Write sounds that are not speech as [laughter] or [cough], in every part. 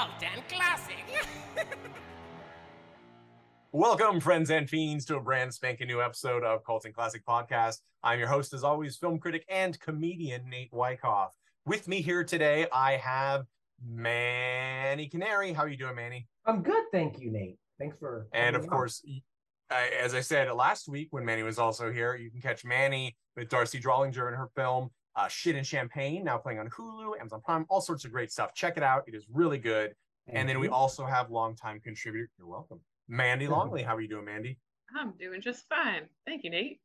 To Cult and Classic. [laughs] Welcome, friends and fiends, to a brand spanking new episode of Cult and Classic Podcast. I'm your host, as always, film critic and comedian Nate Wyckoff. With me here today, I have Manny Canary. How are you doing, Manny? I'm good, thank you, Nate. Thanks for. And of on. course, I, as I said last week when Manny was also here, you can catch Manny with Darcy Drollinger in her film uh, Shit and Champagne, now playing on Hulu, Amazon Prime, all sorts of great stuff. Check it out; it is really good. Thank and then we also have longtime contributor. You're welcome, Mandy Longley. How are you doing, Mandy? I'm doing just fine. Thank you, Nate.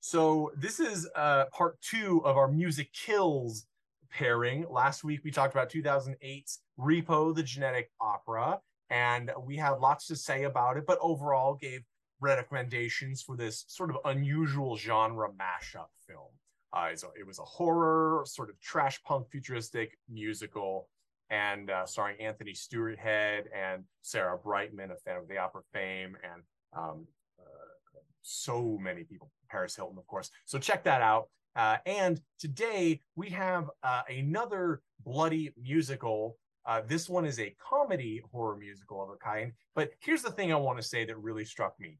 So this is uh, part two of our music kills pairing. Last week we talked about 2008's Repo, the genetic opera, and we had lots to say about it, but overall gave recommendations for this sort of unusual genre mashup film. Uh, it was a horror, sort of trash punk futuristic musical, and uh, starring Anthony Stewart Head and Sarah Brightman, Phantom of the Opera fame, and um, uh, so many people. Paris Hilton, of course. So check that out. Uh, and today we have uh, another bloody musical. Uh, this one is a comedy horror musical of a kind. But here's the thing I want to say that really struck me.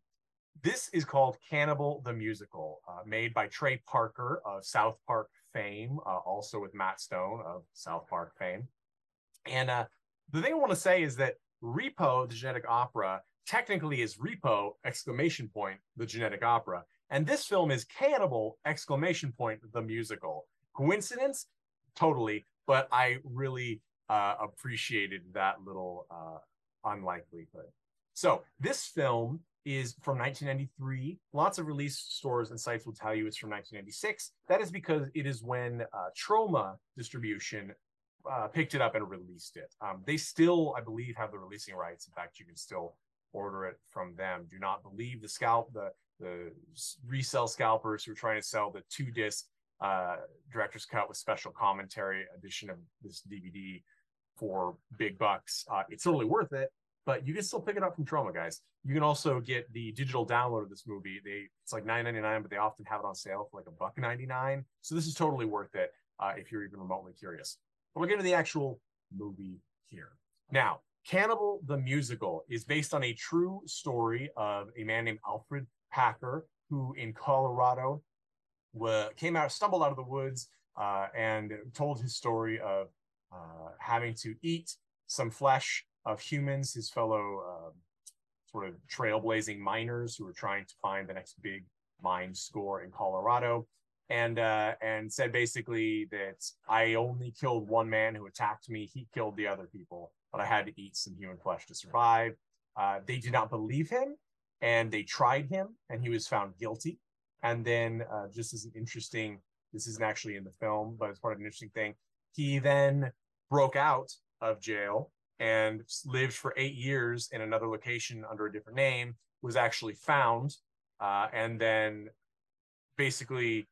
This is called Cannibal the Musical, uh, made by Trey Parker of South Park fame, uh, also with Matt Stone of South Park fame. And uh, the thing I want to say is that Repo, the genetic opera, technically is Repo, exclamation point, the genetic opera. And this film is Cannibal, exclamation point, the musical. Coincidence? Totally. But I really uh, appreciated that little uh, unlikelihood. So this film is from 1993. Lots of release stores and sites will tell you it's from 1996. That is because it is when uh, Troma distribution uh, picked it up and released it. Um, they still, I believe, have the releasing rights. In fact, you can still order it from them. Do not believe the scalp, the the resell scalpers who are trying to sell the two disc uh, director's cut with special commentary edition of this DVD for big bucks. Uh, it's totally worth it, but you can still pick it up from Troma, guys. You can also get the digital download of this movie. They it's like nine ninety nine, but they often have it on sale for like a buck ninety nine. So this is totally worth it uh, if you're even remotely curious. But we'll get into the actual movie here. Now, Cannibal the Musical is based on a true story of a man named Alfred Packer, who in Colorado came out, stumbled out of the woods, uh, and told his story of uh, having to eat some flesh of humans, his fellow uh, sort of trailblazing miners who were trying to find the next big mine score in Colorado and uh, and said basically that I only killed one man who attacked me. He killed the other people, but I had to eat some human flesh to survive. Uh, they did not believe him, and they tried him, and he was found guilty. And then, uh, just as an interesting, this isn't actually in the film, but it's part of an interesting thing. He then broke out of jail and lived for eight years in another location under a different name. Was actually found, uh, and then basically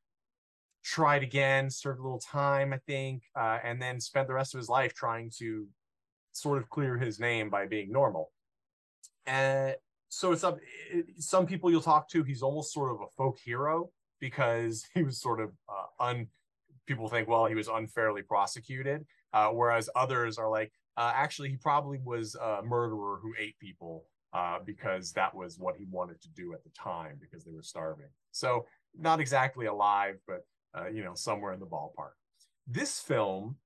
tried again, served a little time, I think, uh, and then spent the rest of his life trying to sort of clear his name by being normal. And so it's up. it- Some people you'll talk to, he's almost sort of a folk hero because [laughs] he was sort of uh, un. People think, well, he was unfairly prosecuted, uh, whereas others are like, uh, actually, he probably was a murderer who ate people uh, because that was what he wanted to do at the time because they were starving. So not exactly alive, but uh, you know, somewhere in the ballpark. This film,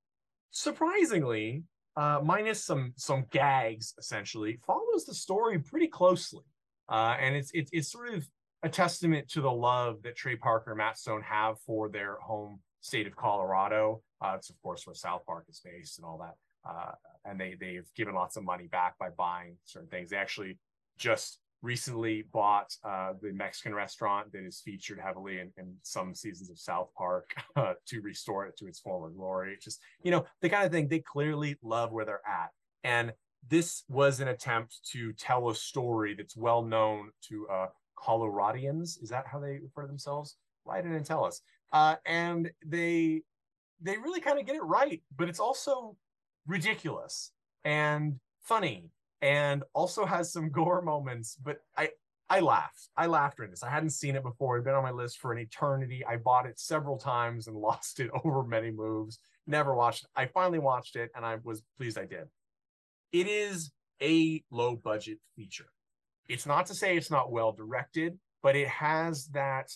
surprisingly, uh, minus some some gags, essentially follows the story pretty closely, uh, and it's it's it's sort of a testament to the love that Trey Parker and Matt Stone have for their home state of Colorado. Uh, it's of course where South Park is based and all that. Uh, and they they've given lots of money back by buying certain things. They actually just recently bought uh, the Mexican restaurant that is featured heavily in, in some seasons of South Park [laughs] uh, to restore it to its former glory. It's just you know the kind of thing they clearly love where they're at, and this was an attempt to tell a story that's well known to uh, Coloradians. Is that how they refer to themselves? Why didn't tell us? Uh, and they they really kind of get it right, but it's also ridiculous and funny and also has some [laughs] gore moments but i i laughed. I laughed during this. I hadn't seen it before. It'd been on my list for an eternity. I bought it several times and [laughs] lost it over many moves. Never watched it. i finally watched it and i was pleased i did. It is a low budget feature. It's not to say it's not well directed but it has that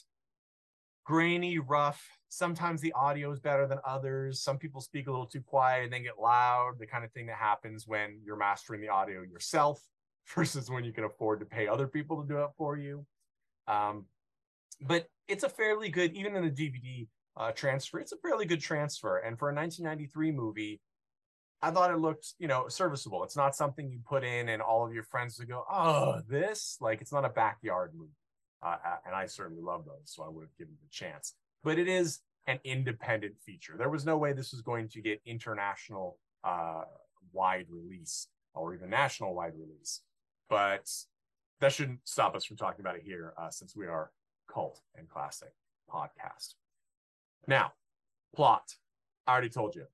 grainy rough sometimes the audio is better than others. Some people speak a little too quiet and then get loud, the kind of thing that happens when you're mastering the audio yourself [laughs] versus when you can afford to pay other people to do it for you. Um, but it's a fairly good, even in the DVD uh, transfer, it's a fairly good transfer. And for a 1993 movie, I thought it looked, you know, serviceable. It's not something you put in and all of your friends would go, oh, this, like, it's not a backyard movie. Uh, and I certainly love those, so I would have given it a chance but it is an independent feature. There was no way this was going to get international uh, wide release or even national wide release. But that shouldn't stop us from talking about it here, uh, since we are cult and classic podcast. Now, plot. I already told you.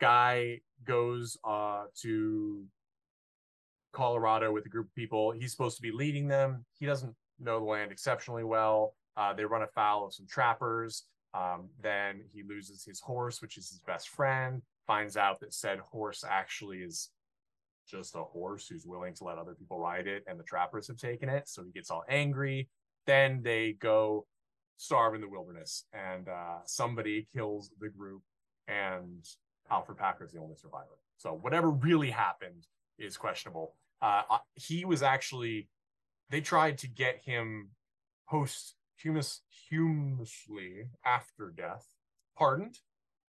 Guy goes uh, to Colorado with a group of people. He's supposed to be leading them. He doesn't know the land exceptionally well. Uh, they run afoul of some trappers. Um, then he loses his horse, which is his best friend, finds out that said horse actually is just a horse who's willing to let other people ride it, and the trappers have taken it. So he gets all angry. Then they go starve in the wilderness, and uh, somebody kills the group, and Alfred Packer is the only survivor. So whatever really happened is questionable. Uh, he was actually, they tried to get him post humus humusly after death, pardoned.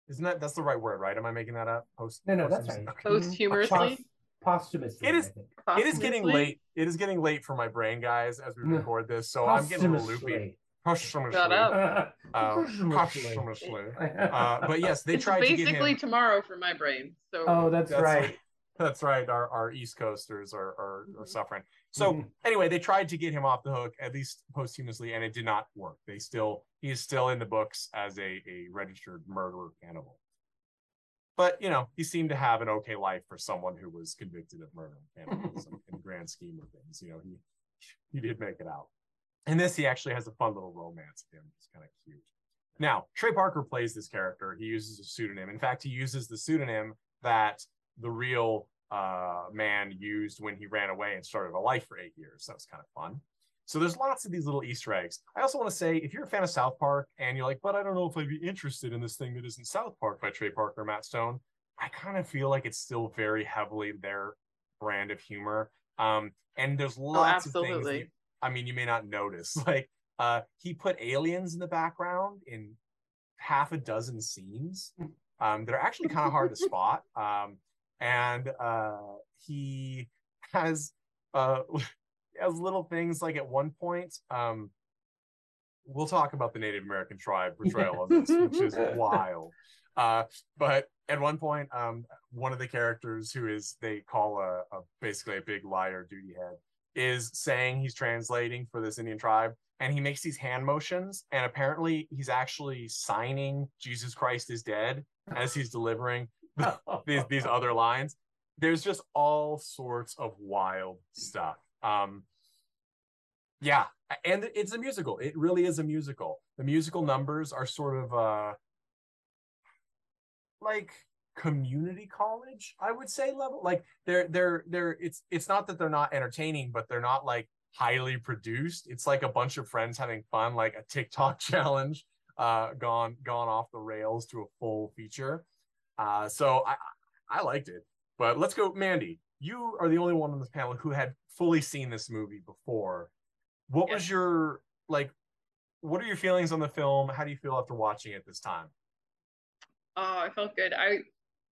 Isn't that that's the right word, right? Am I making that up? Post. No, no, that's right. Posthumously. Posthumously. It is. It is getting late. It is getting late for my brain, guys, as we record this. So I'm getting a little loopy. Posthumously. Shut up. [laughs] Uh, posthumously. [laughs] Uh, but yes, they it's tried basically to get him. tomorrow for my brain. So Oh, that's, That's right. That's right. Our our East Coasters are are, are suffering. So Mhm. anyway, they tried to get him off the hook at least posthumously, and it did not work. They still he is still in the books as a a registered murderer cannibal. But you know, he seemed to have an okay life for someone who was convicted of murder and cannibalism [laughs] in the grand scheme of things. You know, he he did make it out. And this, he actually has a fun little romance with him. It's kind of cute. Now, Trey Parker plays this character. He uses a pseudonym. In fact, he uses the pseudonym that the real uh, man used when he ran away and started a life for eight years. That was kind of fun. So there's lots of these little Easter eggs. I also want to say, if you're a fan of South Park and you're like, but I don't know if I'd be interested in this thing that isn't South Park by Trey Parker or Matt Stone, I kind of feel like it's still very heavily their brand of humor. Um, and there's lots of things. Oh, that- I mean, you may not notice. [laughs] Like, uh, he put aliens in the background in half a dozen scenes um, that are actually kind of hard to spot. Um, and uh, he has uh, [laughs] has little things like at one point. Um, we'll talk about the Native American tribe portrayal of this, which is [laughs] wild. Uh, but at one point, um, one of the characters who is they call a, a basically a big liar duty head is saying he's translating for this Indian tribe, and he makes these hand motions, and apparently he's actually signing "Jesus Christ is dead" as he's delivering [laughs] these these other lines. There's just all sorts of wild stuff. Um, yeah, and it's a musical. It really is a musical. The musical numbers are sort of uh like community college, I would say level. Like they're they're they're it's it's not that they're not entertaining, but they're not like highly produced. It's like a bunch of friends having fun, like a TikTok [laughs] challenge. uh, gone gone off the rails to a full feature. Uh, so I I liked it. But let's go, Mandy. You are the only one on this panel who had fully seen this movie before. What was your like? What are your feelings on the film? How do you feel after watching it this time? Oh, I felt good. I'm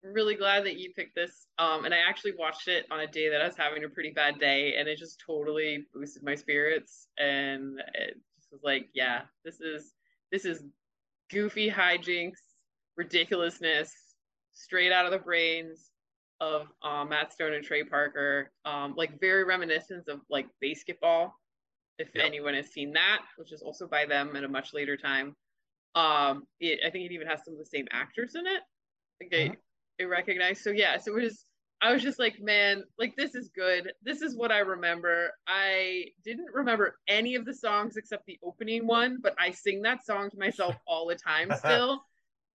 really glad that you picked this. Um, and I actually watched it on a day that I was having a pretty bad day, and it just totally boosted my spirits. And it just was like, yeah, this is this is goofy hijinks, ridiculousness, straight out of the brains of um, Matt Stone and Trey Parker. Um, like very reminiscent of like BASEketball, if Yep. anyone has seen that, which is also by them at a much later time. Um, it, I think it even has some of the same actors in it. Like I, I recognize. So yeah, so it was. I was just like, man, like this is good. This is what I remember. I didn't remember any of the songs except the opening one, but I sing that song to myself [laughs] all the time [laughs] still.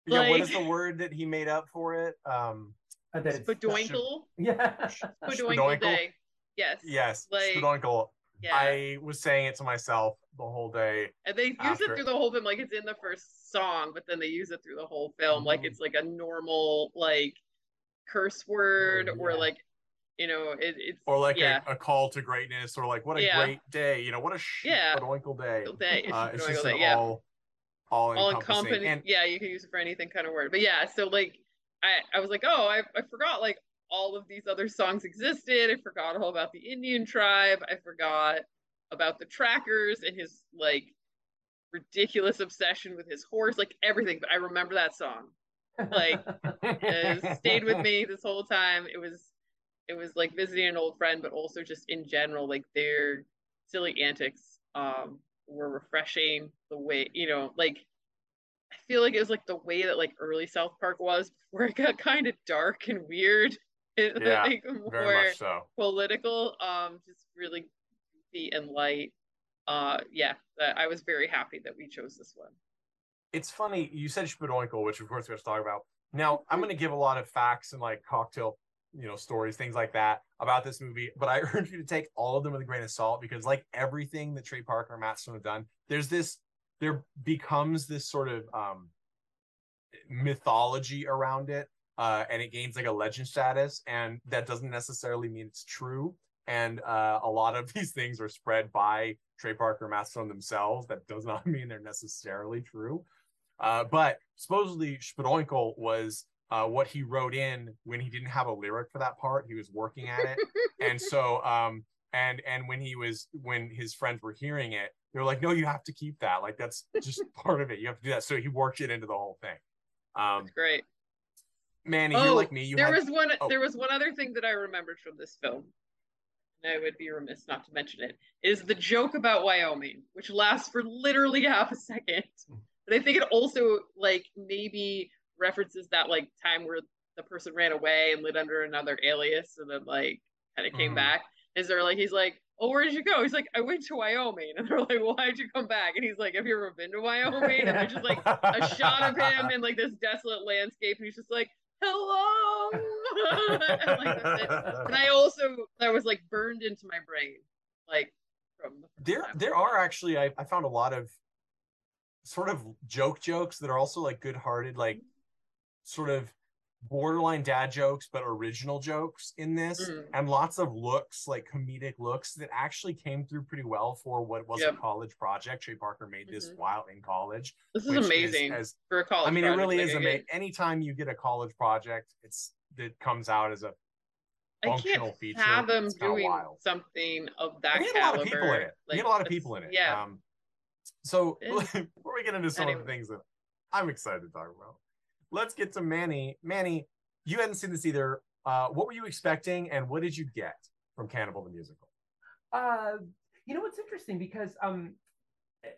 Yeah, what Like- is the word that he made up for it? Um, Uh, that it's- Spadoinkle, [laughs] Yeah. Spadoinkle Spadoinkle? Day. Yes. yes, Like, Spadoinkle. Yeah. I was saying it to myself the whole day. And they use it through the whole film, like it's in the first song, but then they use it through the whole film, like Mhm. it's like a normal like curse word Oh, or like you know it, it's or like yeah a, a call to greatness, or like what a Yeah. great day, you know, what a sh- Yeah. Spadoinkle day. Day. [laughs] Uh, it's Spadoinkle just day, an yeah. all, all encompassing. And yeah, you can use it for anything kind of word. But yeah, so like I I was like, oh, I I forgot like all of these other songs existed. I forgot all about the Indian tribe. I forgot about the trackers and his like ridiculous obsession with his horse, like everything. But I remember that song. Like, It stayed with me this whole time. It was it was like visiting an old friend, but also just in general, like their silly antics um were refreshing. The way you know, like I feel like it was like the way that like early South Park was [laughs] before it got kind of dark and weird. [laughs] It, Yeah, like very more much so. political, um, just really goofy and light. Uh, yeah, that- I was very happy that we chose this one. It's funny you said Spadoinkle, which of course we're going to talk about. Now I'm going to give a lot of facts and like cocktail, you know, stories, things like that about this movie. But I [laughs] urge you to take all of them with a grain of salt because, like everything that Trey Parker and Matt Stone have done, there's this, there becomes this sort of um mythology around it, uh, and it gains like a legend status, and that doesn't necessarily mean it's true. And uh, a lot of [laughs] these things are spread by Trey Parker and Matt Stone themselves. That does not [laughs] mean they're necessarily true. Uh, but supposedly Spadoinkle was uh, what he wrote in when he didn't have a lyric for that part. He was working at it, and [laughs] so um, and and when he was when his friends were hearing it, they were like, "No, you have to keep that. Like that's just [laughs] part of it. You have to do that." So he worked it into the whole thing. Um, It's great. Manny, Oh, you're like me. You there had was one. oh. There was one other thing that I remembered from this film, and I would be remiss not to mention it. Is the joke about Wyoming, which lasts for literally half a second, but I think it also like maybe references that like time where the person ran away and lived under another alias, and then like kind of came Mhm. back. Is there like he's like, oh, where did you go? He's like, I went to Wyoming, [laughs] and they're like, well, why'd you come back? And he's like, have you ever been to Wyoming? And there's just like a shot of him in like this desolate landscape, and he's just like, "Hello," [laughs] and, like. And I also that was like burned into my brain, like from the there time. there are actually I, I found a lot of sort of joke jokes that are also like good-hearted like sort of borderline dad jokes but original jokes in this Mhm. and lots of looks like comedic looks that actually came through pretty well for what was Yep. a college project Trey Parker made this Mhm. while in college This is amazing as, for a college. I mean it really like, is amazing anytime you get a college project it's that comes out as a I functional can't feature, fathom doing wild. something of that we had caliber. a lot of people in it. we Like, had a lot of people in it. Yeah, Um, so [laughs] before we get into some of the things that I'm excited to talk about, let's get to Manny. Manny, you hadn't seen this either. Uh, what were you expecting, and what did you get from Cannibal the Musical? Uh, you know what's interesting because um,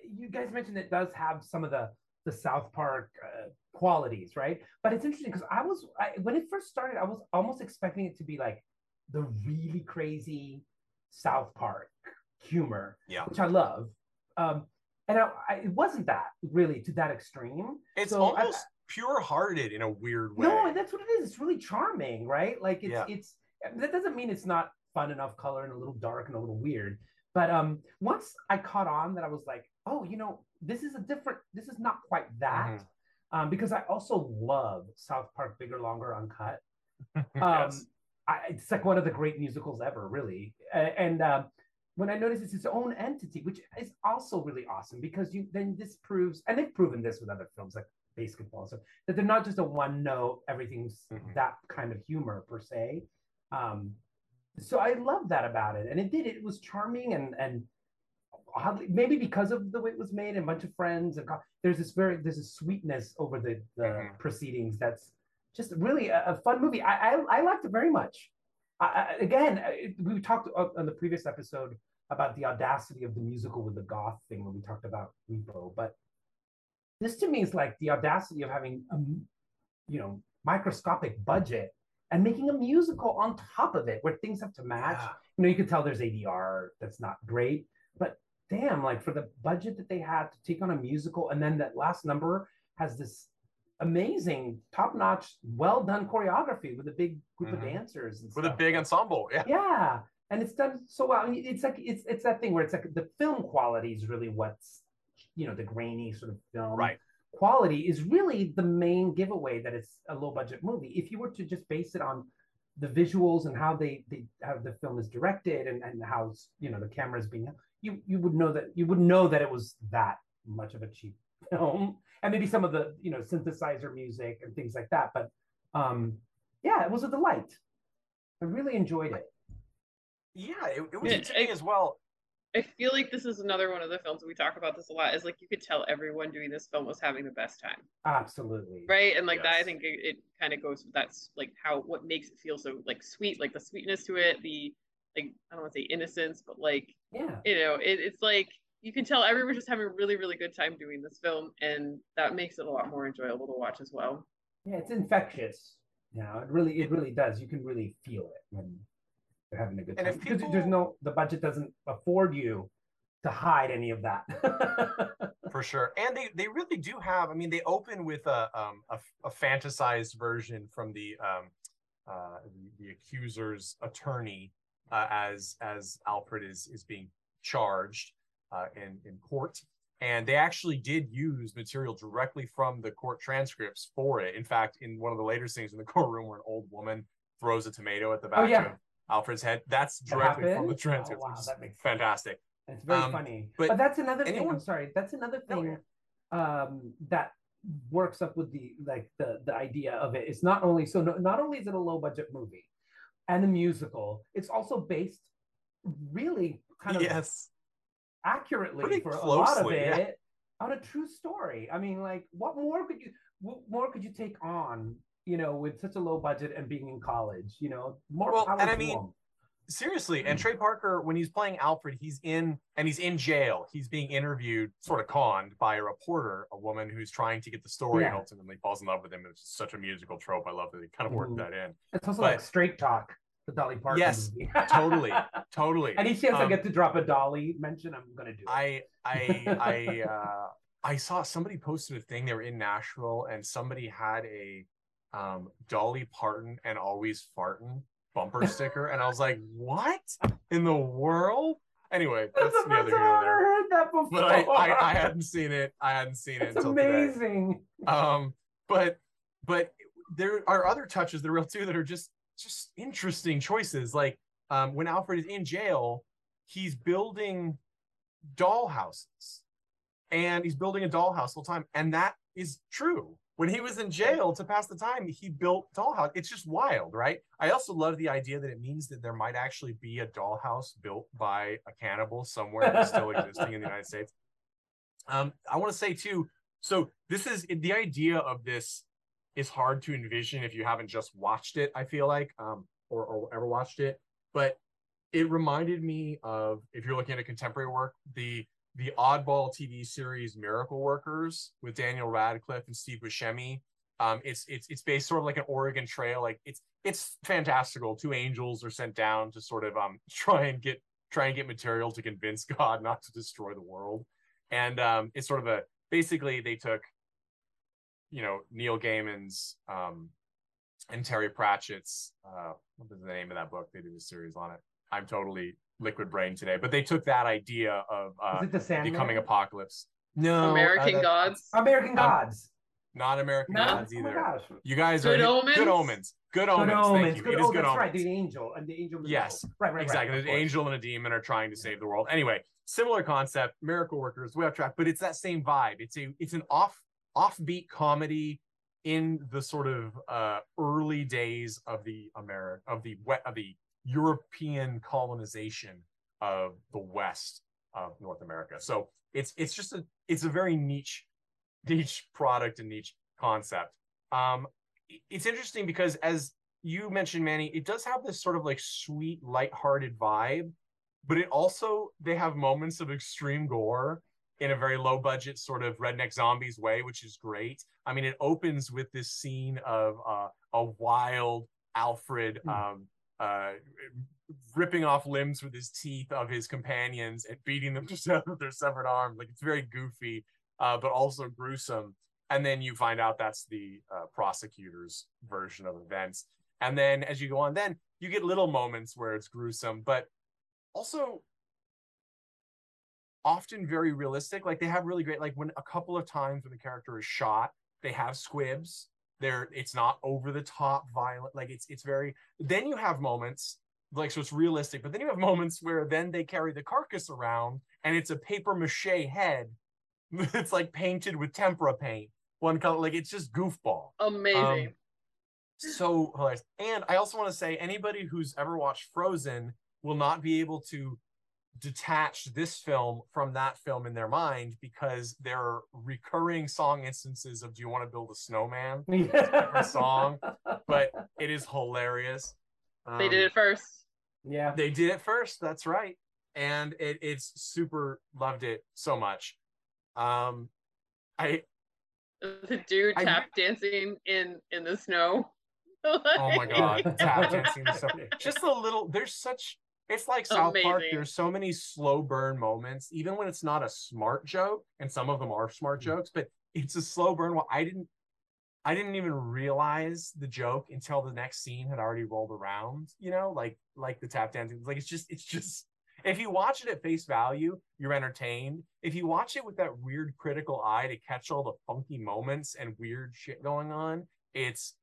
you guys mentioned it does have some of the the South Park uh, qualities, right? But it's interesting because I was I, when it first started, I was almost expecting it to be like the really crazy South Park humor, Yeah. which I love. Um, and I, I, it wasn't that really to that extreme. It's So I- almost pure-hearted in a weird way. No, and that's what it is. It's really charming, right? Like it's Yeah. it's that doesn't mean it's not fun enough color and a little dark and a little weird. But um once I caught on that I was like, oh, you know, this is a different. This is not quite that. Mhm. Um, because I also love South Park Bigger, Longer, Uncut. [laughs] Um, Yes. I, it's like one of the great musicals ever, really. And um, when I notice it's its own entity, which is also really awesome because you then this proves, and they've proven this with other films like BASEketball, so that they're not just a one note, everything's Mhm. that kind of humor per se. Um, so I love that about it, and it did. It was charming and and oddly, maybe because of the way it was made, and a bunch of friends and there's this very there's a sweetness over the the Mhm. proceedings that's just really a, a fun movie. I, I I liked it very much. I, again, we talked on the previous episode about the audacity of the musical with the goth thing when we talked about Repo, but this to me is like the audacity of having a you know microscopic budget and making a musical on top of it where things have to match. Yeah. You know, you can tell there's ADR that's not great, but damn, like for the budget that they had to take on a musical, and then that last number has this amazing, top-notch, well-done choreography with a big group Mhm. of dancers and With a big ensemble. Yeah. yeah, and it's done so well. I mean, it's like it's it's that thing where it's like the film quality is really what's you know the grainy sort of film Right. quality is really the main giveaway that it's a low budget movie. If you were to just base it on the visuals and how they, they how the film is directed and, and how you know the camera is being you you would know that you would know that it was that much of a cheap film and maybe some of the you know synthesizer music and things like that but um yeah it was a delight i really enjoyed it Yeah, it, it was Yeah, interesting I- as well. I feel like this is another one of the films we talk about this a lot. Is like you could tell everyone doing this film was having the best time, absolutely right? And like that, I think it, it kind of goes. That's like how what makes it feel so like sweet, like the sweetness to it, the like I don't want to say innocence, but like yeah you know, it, it's like you can tell everyone's just having a really really good time doing this film, and that makes it a lot more enjoyable to watch as well. yeah it's infectious know it really it really does you can really feel it when they're having a good And time if because people- there's no the budget doesn't afford you to hide any of that. [laughs] For sure. And they they really do have i mean they open with a um a, a fantasized version from the um uh the, the accuser's attorney uh, as as alfred is is being charged uh in in court. And they actually did use material directly from the court transcripts for it. In fact in one of the later scenes in the [laughs] courtroom where an old woman throws a tomato at the back Oh, yeah. of alfred's head that's That directly from the happened? transcripts Oh, wow, that makes fantastic It's very Um, funny. but But, that's another thing. I'm sorry. That's another No, thing um, that works up with the like the the idea of it. It's not only so no, not only is it a low budget movie and a musical, it's also based really kind of yes accurately Pretty for a lot of it yeah. on a true story. I mean, like, what more could you what more could you take on? You know, with such a low budget and being in college, you know, more Well, and I mean, seriously and trey parker when he's playing alfred he's in and he's in jail. He's being interviewed sort of conned by a reporter a woman who's trying to get the story and ultimately falls in love with him. It's just such a musical trope. I love that they kind of worked Mhm. that in. It's also But- like Straight Talk, the Dolly Parton Yes, totally [laughs] totally. Any chance I Um, get to drop a Dolly mention, I'm gonna do it. i i i [laughs] uh i saw somebody posted a thing they were in nashville and somebody had a um dolly parton and always fartin bumper [laughs] sticker and i was like what in the world anyway That's that's the neither here nor I've there heard that before. but I, I, I hadn't seen it. I hadn't seen it It's until today. amazing. Um, but but there are other touches that are real too that are just just interesting choices. Like um, when Alfred is in jail, he's building dollhouses, and he's building a dollhouse all the time, and that is true. When he was in jail to pass the time, he built dollhouse. It's just wild, right? I also love the idea that it means that there might actually be a dollhouse built by a cannibal somewhere that's still existing in the United States. Um, I want to say too. So this is the idea of this is hard to envision if you haven't just watched it. I feel like, um, or, or ever watched it, but it reminded me of if you're looking at a contemporary work, the the oddball TV series Miracle Workers with Daniel Radcliffe and Steve Buscemi. Um, it's it's it's based sort of like an Oregon Trail. Like it's it's fantastical. Two angels are sent down to sort of um [laughs] try and get try and get material to convince [laughs] God not to destroy the world. And um, it's sort of a basically they took, you know, Neil Gaiman's um, and Terry Pratchett's uh, what was the name of that book? They did a series on it. I'm totally liquid brain today, but they took that idea of uh, Is it the Sandman? becoming apocalypse. No, uh, American that- Gods. American Um, Gods. not American No? Gods Oh my either. gosh. You guys Good are Omens? good omens. Good Good omens. omens. Thank you. Good, it is oh, good that's omens. right. The angel and the angel. in the Yes. Right, right, exactly. Right, an angel and a demon are trying to save the world. Anyway, similar concept, miracle workers, way off track, but it's that same vibe. It's a it's an off offbeat comedy in the sort of uh early days of the America of the wet of the European colonization of the West of North America. So it's it's just a it's a very niche [laughs] niche product and niche concept. Um it's interesting because as you mentioned Manny, it does have this sort of like sweet, lighthearted vibe, but it also they have moments of extreme gore in a very low budget sort of redneck zombies way, which is great. I mean, it opens with this scene of uh, a wild Alfred Hmm. um, uh, ripping off limbs with his teeth of his companions and beating them [laughs] to death with their severed arms. Like it's very goofy, uh, but also gruesome. And then you find out that's the uh, prosecutor's version of events. And then as you go on, then you get little moments where it's gruesome, but also often very realistic. Like they have really great, like when a couple of times when the character is shot, they have squibs. They're it's not over the top violent. Like it's it's very. Then you have moments like so it's realistic, but then you have moments where then they carry the carcass around and it's a paper mache head. [laughs] It's like painted with tempera paint. One color, like it's just goofball Amazing. Um, so hilarious. And I also want to say anybody who's ever watched Frozen will not be able to detach this film from that film in their mind because there are recurring song instances of do you want to build a snowman [laughs] different song but it is hilarious they did Um, it first. Yeah. they did it first that's right and it, it's super loved it so much um i [laughs] The dude I- tap dancing in in the snow. [laughs] Oh my god, tap dancing is so just a little. There's such. It's like South Park. There's so many slow burn moments, even when it's not a smart joke, and some of them are smart Mm. jokes, but it's a slow burn. Well, I didn't, I didn't even realize the joke until the next scene had already rolled around. You know, like like the tap dancing. Like it's just, it's just. If you watch it at face value, you're entertained. If you watch it with that weird critical eye to catch all the funky moments and weird shit going on, it's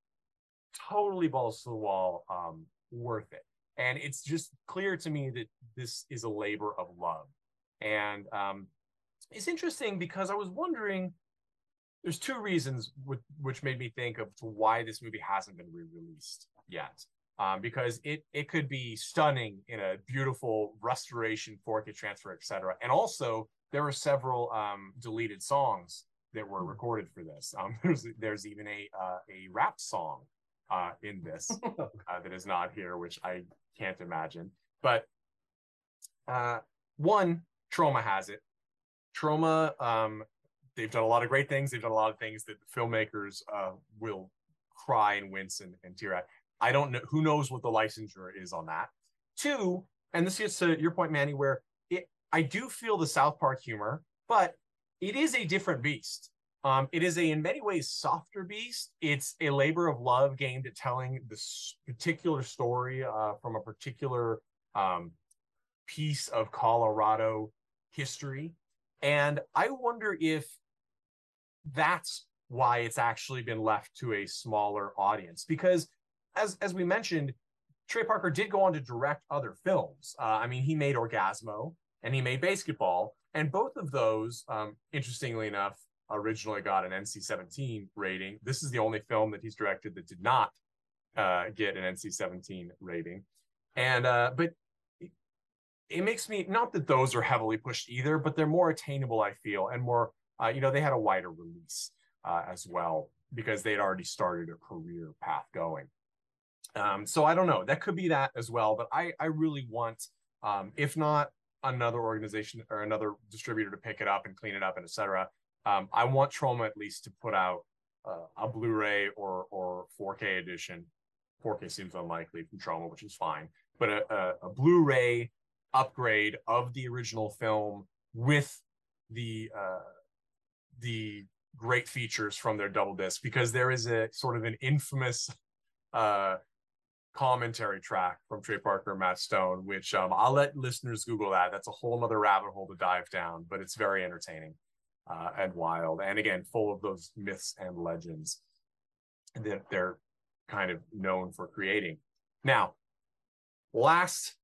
totally balls to the wall um worth it and it's just clear to me that this is a labor of love. And um it's interesting because i was wondering there's two reasons which, which made me think of why this movie hasn't been re-released yet. Um, because it it could be stunning in a beautiful restoration 4k transfer etc and also there were several um, deleted songs that were recorded for this. Um, [laughs] there's there's even a uh, a rap song uh, in this [laughs] uh, that is not here, which I can't imagine. But uh, one, Troma has it. Troma, um, they've done a lot of great things. They've done a lot of things that filmmakers uh, will cry and wince and, and tear at. I don't know who knows what the licensure is on that. Two, and this gets to your point, Manny, where it I do feel the South Park humor, but it is a different beast. Um, it is a in many ways softer beast. It's a labor of love aimed at telling this particular story uh, from a particular um, piece of Colorado history, and I wonder if that's why it's actually been left to a smaller audience. Because as as we mentioned, Trey Parker did go on to direct other films. Uh, I mean, he made Orgazmo and he made BASEketball, and both of those, um, interestingly enough, originally got an NC-17 rating. This is the only film that he's directed that did not uh, get an NC-17 rating, and uh, but it, it makes me not that those are heavily pushed either, but they're more attainable, I feel, and more. Uh, you know, they had a wider release uh, as well because they'd already started a career path going. Um, so I don't know. That could be that as well. But I I really want, um, if not another organization or another distributor to pick it up and clean it up and etc. Um, I want Troma at least to put out uh, a Blu-ray or or 4K edition. 4K seems unlikely from Troma, which is fine, but a, a, a Blu-ray upgrade of the original film with the uh, the great features from their double disc because there is a sort of an infamous uh, commentary track from Trey Parker and Matt Stone, which um, I'll let listeners Google that. That's a whole other rabbit hole to dive down, but it's very entertaining. Uh, and wild, and again, full of those myths and legends that they're kind of known for creating. Now, last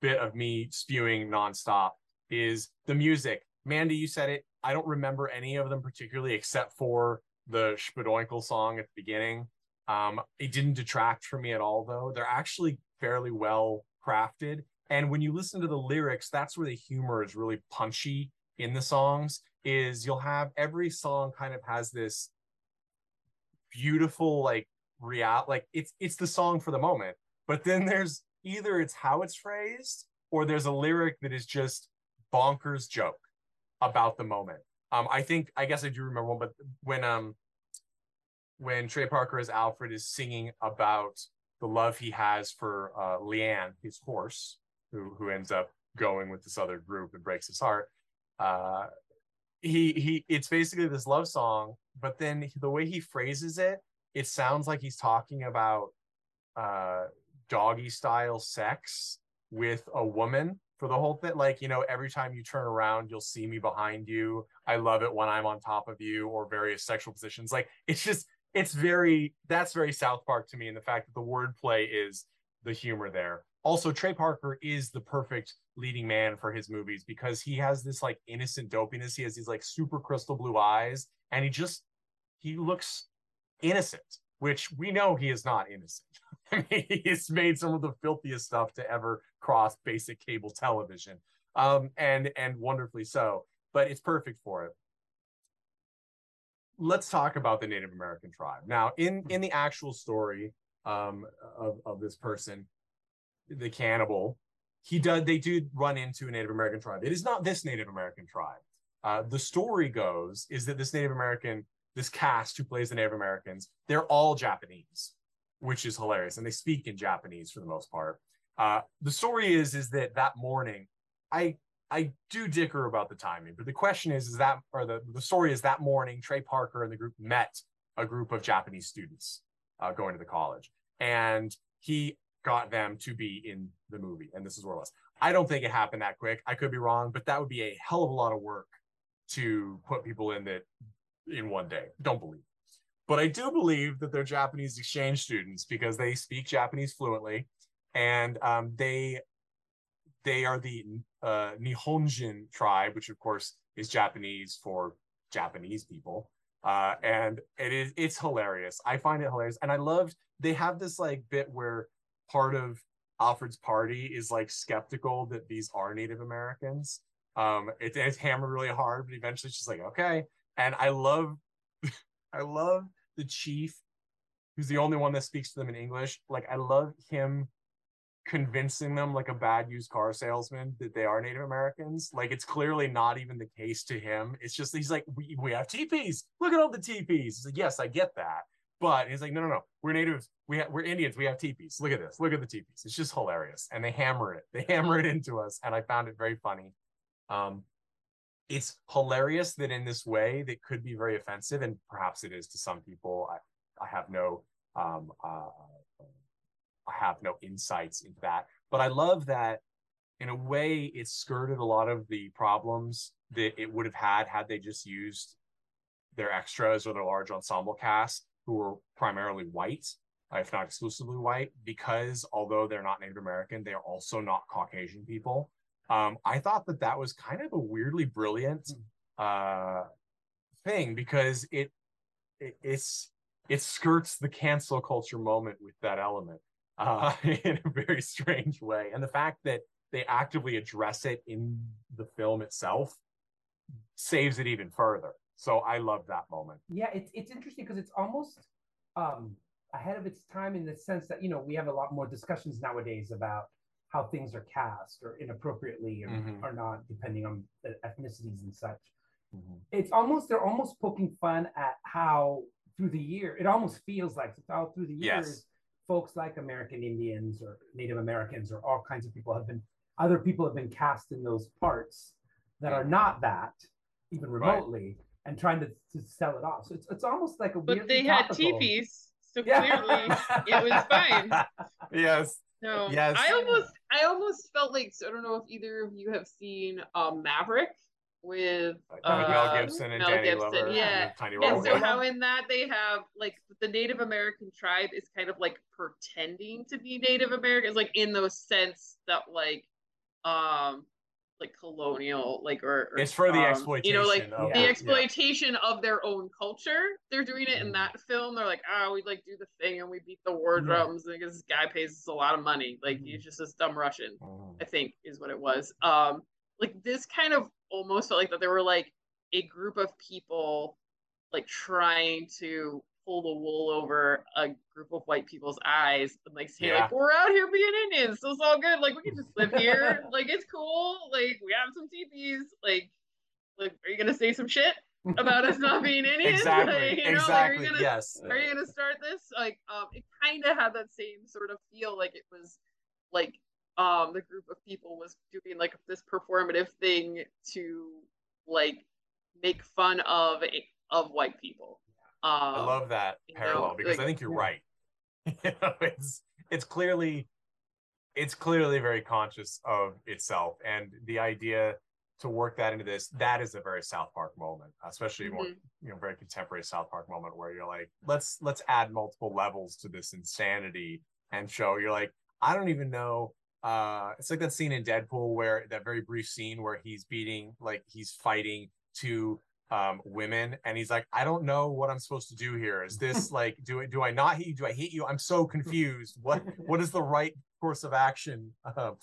bit of me spewing nonstop is the music. Mandy, you said it. I don't remember any of them particularly, except for the Spadoinkle song at the beginning. Um, it didn't detract from me at all, though. They're actually fairly well crafted. And when you listen to the lyrics, that's where the humor is really punchy in the songs. Is you'll have every song kind of has this beautiful like real like it's it's the song for the moment. But then there's either it's how it's phrased or there's a lyric that is just bonkers joke about the moment. Um, I think I guess I do remember one, but when um when Trey Parker as Alfred is singing about the love he has for uh, Liane, his horse, who who ends up going with this other group and breaks his heart. Uh, he he, it's basically this love song, but then the way he phrases it, it sounds like he's talking about uh, doggy style sex with a woman for the whole thing. Like, you know, every time you turn around, you'll see me behind you. I love it when I'm on top of you, or various sexual positions. Like, it's just, it's very, that's very South Park to me. And the fact that the wordplay is the humor there. Also, Trey Parker is the perfect leading man for his movies because he has this like innocent dopiness. He has these like super crystal blue eyes, and he just, he looks innocent, which we know he is not innocent. [laughs] I mean, he's made some of the filthiest stuff to ever cross basic cable television, um, and and wonderfully so. But it's perfect for it. Let's talk about the Native American tribe now. In in the actual story um, of of this person, the cannibal, he does. They do run into a Native American tribe. It is not this Native American tribe. Uh, the story goes is that this Native American, this cast who plays the Native Americans, they're all Japanese which is hilarious, and they speak in Japanese for the most part. Uh, the story is is that that morning, I I do dicker about the timing, but the question is is that or the the story is that morning Trey Parker and the group met a group of Japanese students uh, going to the college, and he got them to be in the movie, and this is where it was. I don't think it happened that quick. I could be wrong, but that would be a hell of a lot of work to put people in that in one day. Don't believe. But I do believe that they're Japanese exchange students because they speak Japanese fluently, and um, they they are the uh, Nihonjin tribe, which of course is Japanese for Japanese people. Uh, and it is it's hilarious. I find it hilarious, and I loved they have this like bit where part of Alfred's party is like skeptical that these are Native Americans. Um, it, it's hammered really hard, but eventually she's like, okay. And I love, [laughs] I love the chief, who's the only one that speaks to them in English. Like I love him convincing them like a bad used car salesman that they are Native Americans. Like it's clearly not even the case to him. It's just he's like, we, we have teepees. Look at all the teepees. Like, yes, I get that. But he's like, no, no, no. We're natives. We have, we're Indians. We have teepees. Look at this. Look at the teepees. It's just hilarious. And they hammer it. They [laughs] hammer it into us. And I found it very funny. Um, it's hilarious that in this way that could be very offensive, and perhaps it is to some people. I, I have no um, uh, I have no insights into that, but I love that in a way it skirted a lot of the problems that it would have had had they just used their extras or their large ensemble cast who were primarily white if not exclusively white because although they're not native american they are also not caucasian people um, I thought that that was kind of a weirdly brilliant hmm. uh, thing because it, it, it's it skirts the cancel culture moment with that element [laughs] uh, in a very strange way, and the fact that they actively address it in the film itself saves it even further. So I love that moment. Yeah, it's it's interesting because it's almost um, ahead of its time in the sense that you know we have a lot more discussions nowadays about how things are cast or inappropriately or, mm-hmm. or not, depending on the ethnicities and such. Mm-hmm. It's almost they're almost poking fun at how through the year it almost feels like all through the years yes. folks like American Indians or Native Americans or all kinds of people have been other people have been cast in those parts that are not that even remotely right. And trying to, to sell it off. So it's it's almost like a but they had teepees, so yeah. clearly it was fine. [laughs] Yes. No, yes. I almost, I almost felt like so I don't know if either of you have seen um, Maverick with Like, uh, with Mel Gibson and Mel Danny Gibson, Glover. yeah. and Tiny And so how in that they have like the Native American tribe is kind of like pretending to be Native Americans, like in those sense that like um like colonial like or, or It's for the um, exploitation. you know like of, the Yeah. exploitation of their own culture. They're doing it in Mhm. that film. They're like, oh, we like do the thing and we beat the war drums because this guy pays us a lot of money. Like he's just this dumb Russian. Mhm. I think is what it was. Um, like this kind of almost felt like that there were like a group of people like trying to pull the wool over a group of white people's eyes and like say Yeah. like we're out here being Indians, so it's all good. Like we can just live here. [laughs] like it's cool. Like we have some teepees. Like like are you gonna say some shit about us not being [laughs] Indians? [laughs] Exactly. Like, you know, like, are exactly. you gonna yes. are you gonna start this like um it kind of had that same sort of feel like it was like um the group of people was doing like this performative thing to like make fun of of white people I love that you know, parallel because I think you're right. [laughs] you know, it's it's clearly it's clearly very conscious of itself and the idea to work that into this that is a very South Park moment, especially a more you know very contemporary South Park moment where you're like let's let's add multiple levels to this insanity and show you're like I don't even know uh it's like that scene in Deadpool where that very brief scene where he's beating like he's fighting two um women and he's like i don't know what i'm supposed to do here. Is this [laughs] like do I do i not hit you do i hate you? I'm so confused. What what is the right course of action? [laughs] Um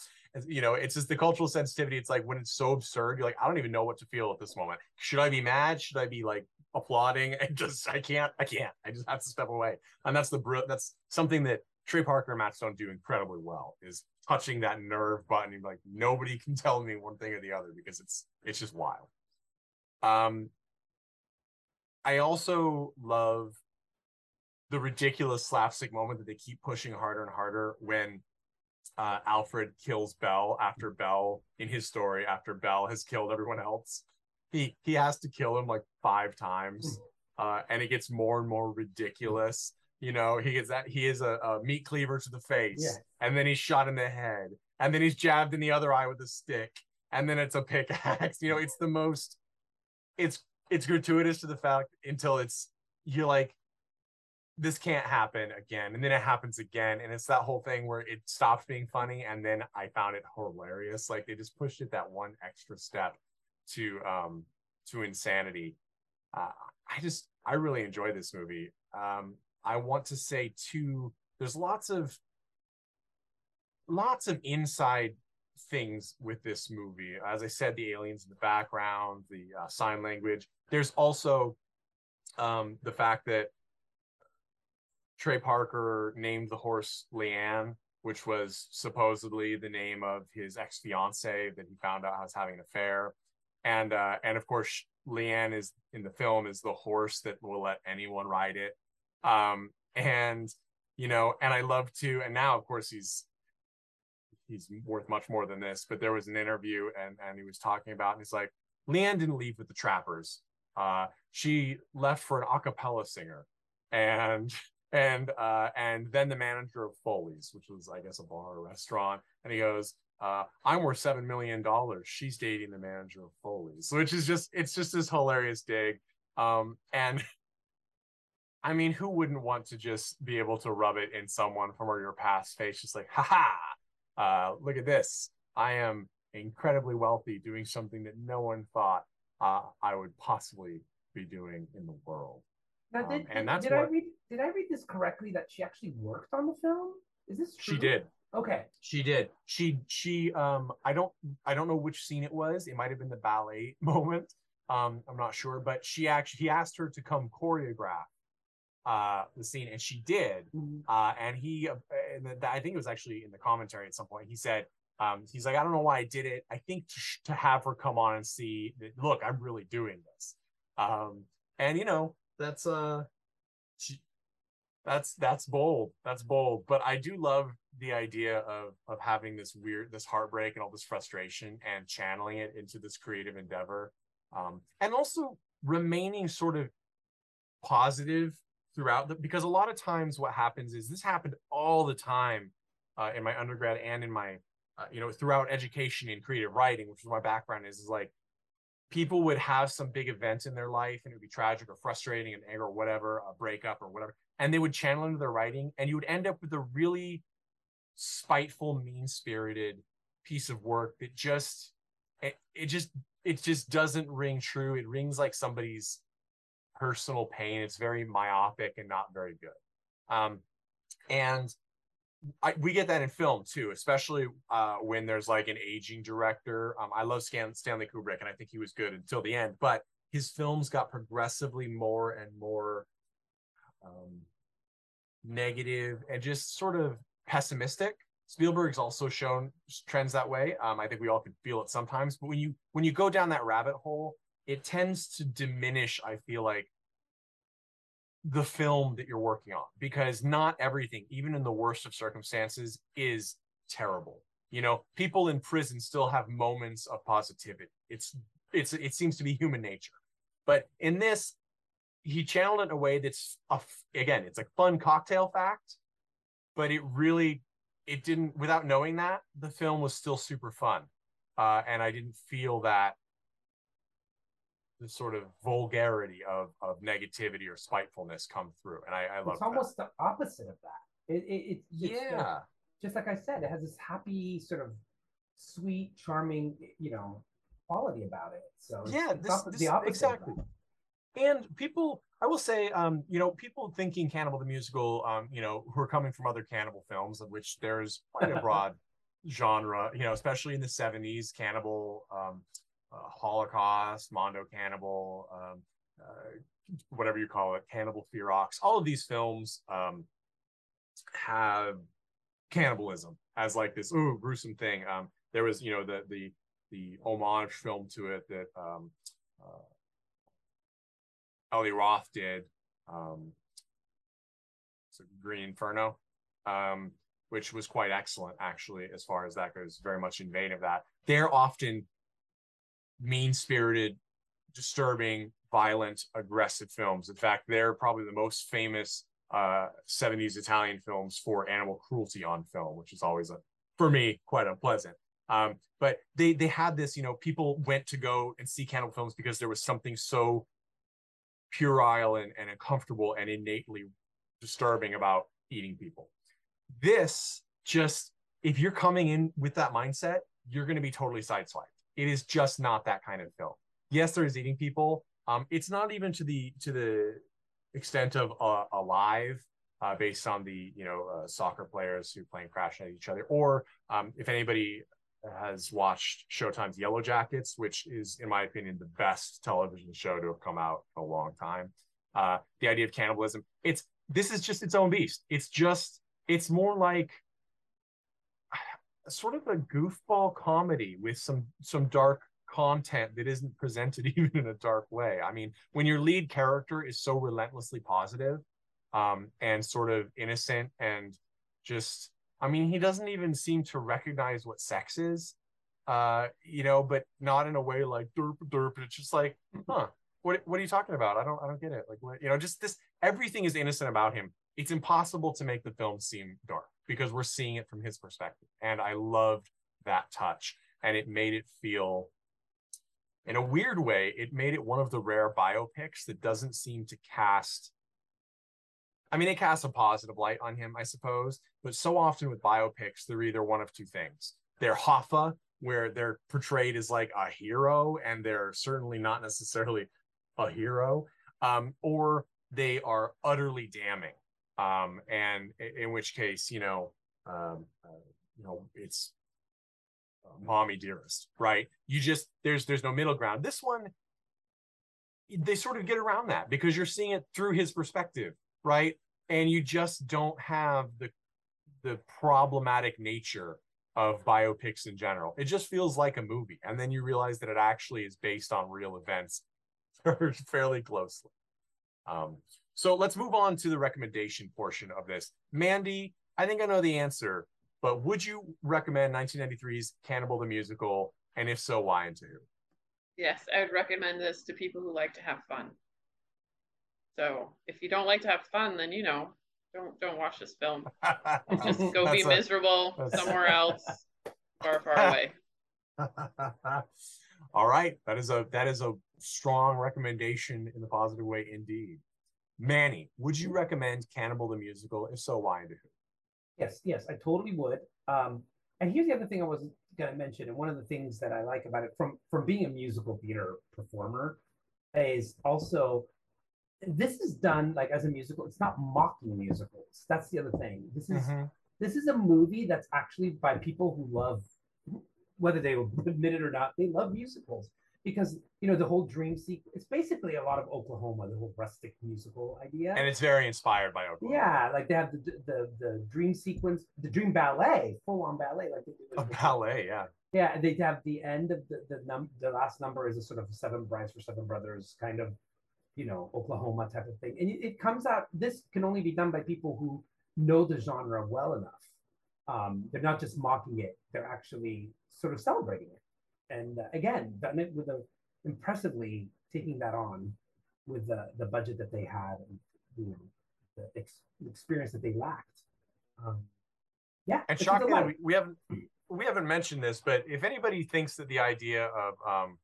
you know it's just the cultural sensitivity. It's like when it's so absurd you're like i don't even know what to feel at this moment. Should i be mad? Should i be like applauding? [laughs] And just i can't i can't. I just have to step away. And that's the br- that's something that trey parker and matt stone do incredibly well is touching that nerve button and like nobody can tell me one thing or the other because it's it's just wild um, I also love the ridiculous slapstick moment that they keep pushing harder and harder when uh, Alfred kills Bell after Bell in his story after Bell has killed everyone else. He he has to kill him like five times, uh, and it gets more and more ridiculous. You know, he gets that he is a, a meat cleaver to the face, Yeah. and then he's shot in the head, and then he's jabbed in the other eye with a stick, and then it's a pickaxe. [laughs] You know, it's the most it's it's gratuitous to the fact until it's you're like this can't happen again. And then it happens again. And it's that whole thing where it stops being funny. And then i found it hilarious. Like they just pushed it that one extra step to um to insanity. Uh, i just i really enjoy this movie. Um i want to say too there's lots of lots of inside things with this movie. As I said, the aliens in the background, the uh, sign language. There's also um, the fact that Trey Parker named the horse Liane, which was supposedly the name of his ex fiance that he found out was having an affair, and uh, and of course Liane is in the film is the horse that will let anyone ride it, um, and you know, and I love to, and now of course he's he's worth much more than this. But there was an interview and and he was talking about, and he's like, Liane didn't leave with the Trappers. Uh, she left for an a cappella singer, and and uh, and then the manager of Foley's, which was I guess a bar or restaurant, and he goes. Uh, I'm worth seven million dollars. She's dating the manager of Foley's, which is just it's just this hilarious dig. Um, and [laughs] I mean, who wouldn't want to just be able to rub it in someone from your past face, just like, haha, uh, look at this. I am incredibly wealthy doing something that no one thought uh, I would possibly be doing in the world. Now, Um, and that's did I read? Did I read this correctly? That she actually worked on the film? Is this true? She did. Okay. She did. She she um I don't I don't know which scene it was. It might have been the ballet [laughs] moment. Um I'm not sure, but she actually he asked her to come choreograph uh the scene and she did. Mhm. Uh and he uh, and the, I think it was actually in the commentary at some point. He said um he's like I don't know why I did it. I think to, sh- to have her come on and see that look, I'm really doing this. Um and you know, that's uh she that's that's bold that's bold but i do love the idea of of having this weird this heartbreak and all this frustration and channeling it into this creative endeavor um and also remaining sort of positive throughout the because a lot of times what happens is this happened all the time uh, in my undergrad and in my uh, you know throughout education in creative writing which is my background is is like people would have some big event in their life and it would be tragic or frustrating and anger or whatever, a breakup or whatever, and they would channel into their writing, and you would end up with a really spiteful, mean spirited piece of work that just it, it just it just doesn't ring true. It rings like somebody's personal pain. It's very myopic and not very good. Um, and I, we get that in film too, especially uh, when there's like an aging director. Um, I love Stan, Stanley Kubrick, and I think he was good until the end. But his films got progressively more and more um, negative and just sort of pessimistic. Spielberg's also shown trends that way. Um, I think we all can feel it sometimes. But when you when you go down that rabbit hole, it tends to diminish. I feel like the film that you're working on because not everything, even in the worst of circumstances, is terrible. You know, people in prison still have moments of positivity. It's it's it seems to be human nature. But in this, he channeled it in a way that's again, it's a fun cocktail fact, but it really it didn't without knowing that the film was still super fun. Uh, and I didn't feel that the sort of vulgarity of of negativity or spitefulness come through, and I, I love. It's almost the opposite of that. It, it, it yeah. Uh, just like I said, it has this happy sort of sweet, charming, you know, quality about it. So yeah, it's, this, it's this, the opposite. exactly. And people, I will say, um, you know, people thinking Cannibal the Musical, um, you know, who are coming from other cannibal films, of which there's quite a [laughs] broad genre, you know, especially in the 70s, Cannibal, um, uh, Holocaust, Mondo Cannibal, um, uh, whatever you call it, Cannibal Ferox. All of these films um, have cannibalism as like this ooh gruesome thing. Um, there was you know the the the homage film to it that um, uh, Eli Roth did. Um, Green Inferno, um, which was quite excellent actually as far as that goes. Very much in vein of that. They're often mean spirited, disturbing, violent, aggressive films. In fact, they're probably the most famous uh, 70s Italian films for animal cruelty on film, which is always a, for me, quite unpleasant. Um, but they they had this, you know, people went to go and see cannibal films because there was something so puerile and, and uncomfortable and innately disturbing about eating people. This just, if you're coming in with that mindset, you're going to be totally sideswiped. It is just not that kind of film. Yes, there is eating people. Um, it's not even to the to the extent of uh, alive, uh, based on the you know uh, soccer players who playing crash at each other, or um, if anybody has watched Showtime's Yellow Jackets, which is, in my opinion, the best television show to have come out in a long time. Uh, the idea of cannibalism, it's this is just its own beast. It's just it's more like sort of a goofball comedy with some some dark content that isn't presented [laughs] even in a dark way. I mean, when your lead character is so relentlessly positive, um, and sort of innocent and just I mean, he doesn't even seem to recognize what sex is. Uh, you know, but not in a way like derp derp. It's just like, huh, what what are you talking about? I don't I don't get it. Like what you know, just this everything is innocent about him. It's impossible to make the film seem dark because we're seeing it from his perspective. And I loved that touch. And it made it feel, in a weird way, it made it one of the rare biopics that doesn't seem to cast. I mean, it casts a positive light on him, I suppose. But so often with biopics, they're either one of two things. They're Hoffa, where they're portrayed as like a hero, and they're certainly not necessarily a hero, um, or they are utterly damning um, and in, which case, you know, um, uh, you know, it's uh, mommy dearest, right? You just there's there's no middle ground. This one, they sort of get around that because you're seeing it through his perspective, right? And you just don't have the the problematic nature of biopics in general. It just feels like a movie, and then you realize that it actually is based on real events [laughs] fairly closely. Um, so let's move on to the recommendation portion of this. Mandy, I think I know the answer, but would you recommend 1993's Cannibal the Musical? And if so, why and to who? Yes, I would recommend this to people who like to have fun. So if you don't like to have fun, then you know, don't don't watch this film. [laughs] Just go be a, miserable somewhere [laughs] else, far, far away. [laughs] All right, that is a that is a strong recommendation in the positive way indeed. Manny, would you recommend Cannibal the musical? If so, why and to who? Yes, yes, I totally would. Um, and here's the other thing I was going to mention, and one of the things that I like about it from from being a musical theater performer is also this is done like as a musical. It's not mocking musicals. That's the other thing. This is Mhm. this is a movie that's actually by people who love whether they [laughs] admit it or not they love musicals because you know the whole dream sequence it's basically a lot of oklahoma the whole rustic musical idea And it's very inspired by Oklahoma. yeah like they have the the, the dream sequence the dream ballet full on ballet like A ballet, yeah. yeah, and they have the end of the the num the last number is a sort of seven brides for seven brothers kind of, you know, Oklahoma type of thing. And it, it comes out. This can only be done by people who know the genre well enough. Um, they're not just mocking it; they're actually sort of celebrating it. And uh, again, done it with a impressively taking that on with the the budget that they had and you know the ex- experience that they lacked. Um, yeah, And shockingly, we, we haven't we haven't mentioned this, but if anybody thinks that the idea of um,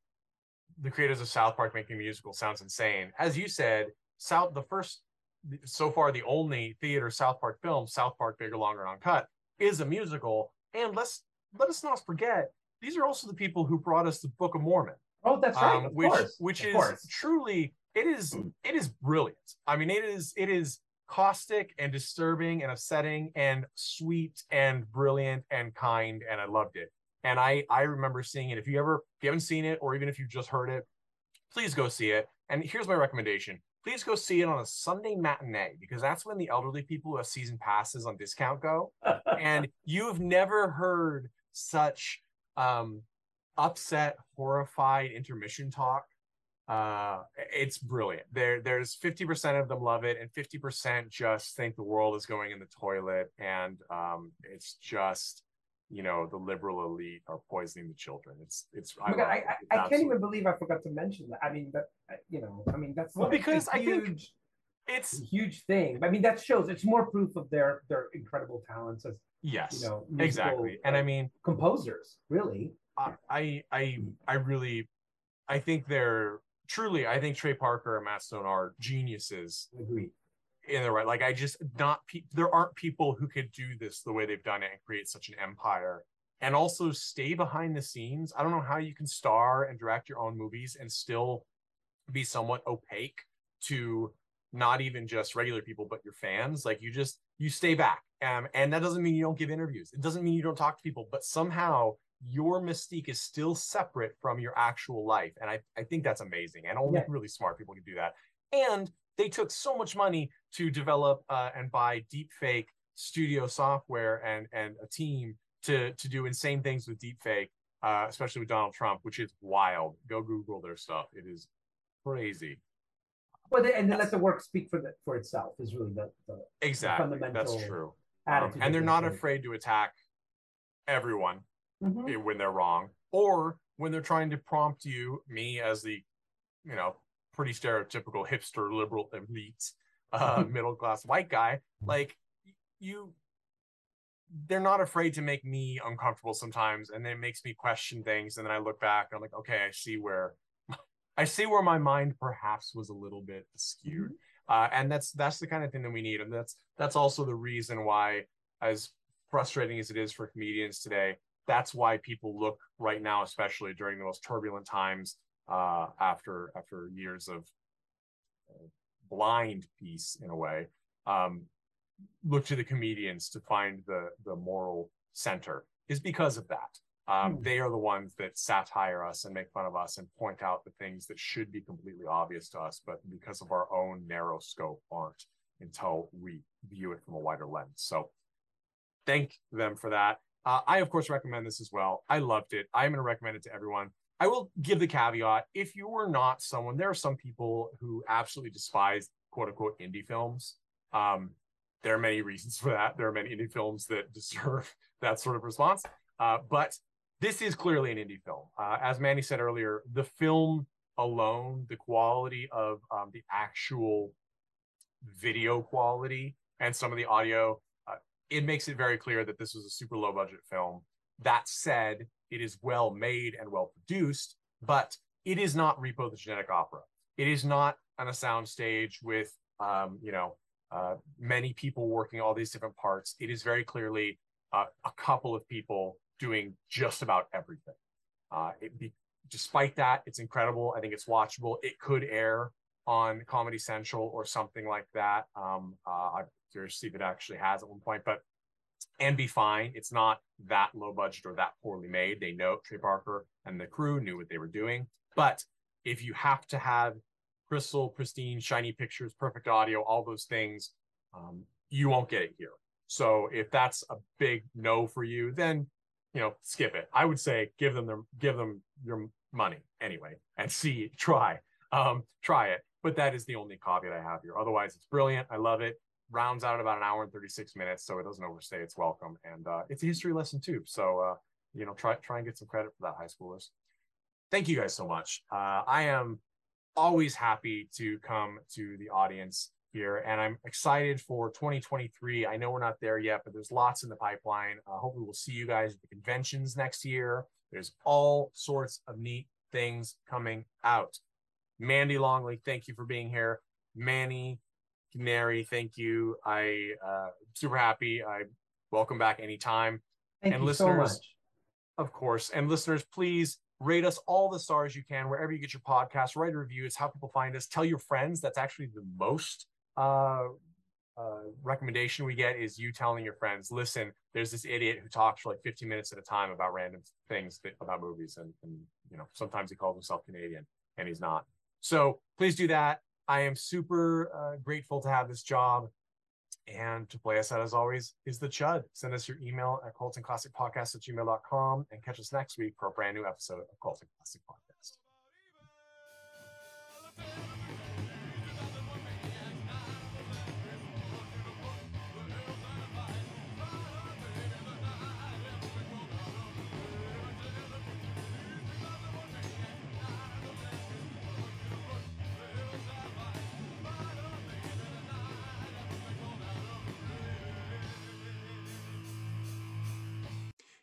the creators of South Park making a musical sounds insane, as you said, South the first so far the only theater South Park film, South Park Bigger, Longer, and Uncut, is a musical. And let's let us not forget these are also the people who brought us the Book of Mormon Oh, that's right. um, of which course, which of is course. truly it is [clears throat] it is brilliant. I mean, it is it is caustic and disturbing and upsetting and sweet and brilliant and kind, and I loved it. And I I remember seeing it. If you ever if you haven't seen it, or even if you've just heard it, please go see it. And here's my recommendation: please go see it on a Sunday matinee because that's when the elderly people who have season passes on discount go [laughs] and you've never heard such um upset horrified intermission talk uh it's brilliant there there's 50% of them love it and 50% just think the world is going in the toilet and um it's just you know the liberal elite are poisoning the children it's it's Oh my God, I, it. I, It's I can't absolutely- even believe I forgot to mention that. I mean, that you know, I mean, that's Well, like a because I think huge, it's huge thing. I mean, that shows it's more proof of their their incredible talents as yes you know exactly and i uh, mean composers. Really, I, I I I really I think they're truly I think Trey Parker and Matt Stone are geniuses agree. in the right like I just not pe- there aren't people who could do this the way they've done it and create such an empire and also stay behind the scenes. I don't know how you can star and direct your own movies and still be somewhat opaque to not even just regular people but your fans like you just you stay back um, and that doesn't mean you don't give interviews. It doesn't mean you don't talk to people but somehow your mystique is still separate from your actual life. And i, I think that's amazing. And only Yeah. really smart people can do that. And they took so much money to develop uh, and buy deep fake studio software and and a team to to do insane things with deep fake uh, especially with donald trump which is wild. Go google their stuff. It is crazy. Well, they, and they let the work speak for the, for itself is really the, the exactly. That's fundamental true Um, and they're not afraid to attack everyone Mhm. eh, when they're wrong or when they're trying to prompt you me as the you know pretty stereotypical hipster liberal elite uh [laughs] middle class white guy like you they're not afraid to make me uncomfortable sometimes and then it makes me question things and then i look back and i'm like okay i see where [laughs] i see where my mind perhaps was a little bit skewed uh, and that's that's the kind of thing that we need and that's that's also the reason why as frustrating as it is for comedians today that's why people look right now especially during the most turbulent times uh, after after years of uh, blind peace in a way um, look to the comedians to find the the moral center is because of that um, Hmm. they are the ones that satire us and make fun of us and point out the things that should be completely obvious to us but because of our own narrow scope aren't until we view it from a wider lens so thank them for that uh, I, of course, recommend this as well. I loved it. I'm going to recommend it to everyone. I will give the caveat if you are not someone, there are some people who absolutely despise quote unquote indie films. Um, there are many reasons for that. There are many indie films that [laughs] deserve that sort of response. Uh, but this is clearly an indie film. Uh, as Manny said earlier, the film alone, the quality of um, the actual video quality and some of the audio uh, it makes it very clear that this was a super low budget film. That said, it is well made and well produced. but it is not Repo the Genetic Opera. It is not on a sound stage with, um, you know, uh, many people working all these different parts. It is very clearly uh, a couple of people doing just about everything. Uh, be, despite that, it's incredible. I think it's watchable. It could air on Comedy Central or something like that. Um, uh, I'm curious to see if it actually has at one point, but and be fine. It's not that low budget or that poorly made. They know Trey Parker and the crew knew what they were doing. But if you have to have crystal, pristine, shiny pictures, perfect audio, all those things, um, you won't get it here. So if that's a big no for you, then you know skip it. I would say give them their give them your money anyway and see try um try it. But that is the only caveat I have here. Otherwise, it's brilliant. I love it. Rounds out about an hour and 36 minutes, so it doesn't overstay its welcome. And uh, it's a history lesson too. So uh, you know, try try and get some credit for that, high schoolers. Thank you guys so much. Uh, I am always happy to come to the audience here and i'm excited for 2023 i know we're not there yet but there's lots in the pipeline uh, hopefully we'll see you guys at the conventions next year there's all sorts of neat things coming out mandy longley thank you for being here manny canary thank you i uh super happy i welcome back anytime Thank and you listeners so much. of course. And listeners, please rate us all the stars you can wherever you get your podcast. Write a review. It's how people find us. Tell your friends. That's actually the most uh, uh, recommendation we get is you telling your friends, listen, there's this idiot who talks for like 15 minutes at a time about random things that, about movies. And, and, you know, sometimes he calls himself Canadian and he's not. So please do that. I am super uh, grateful to have this job. And to play us out, as always, is the Chud. Send us your email at cultandclassicpodcast at gmail.com and catch us next week for a brand new episode of Cult and Classic Podcast.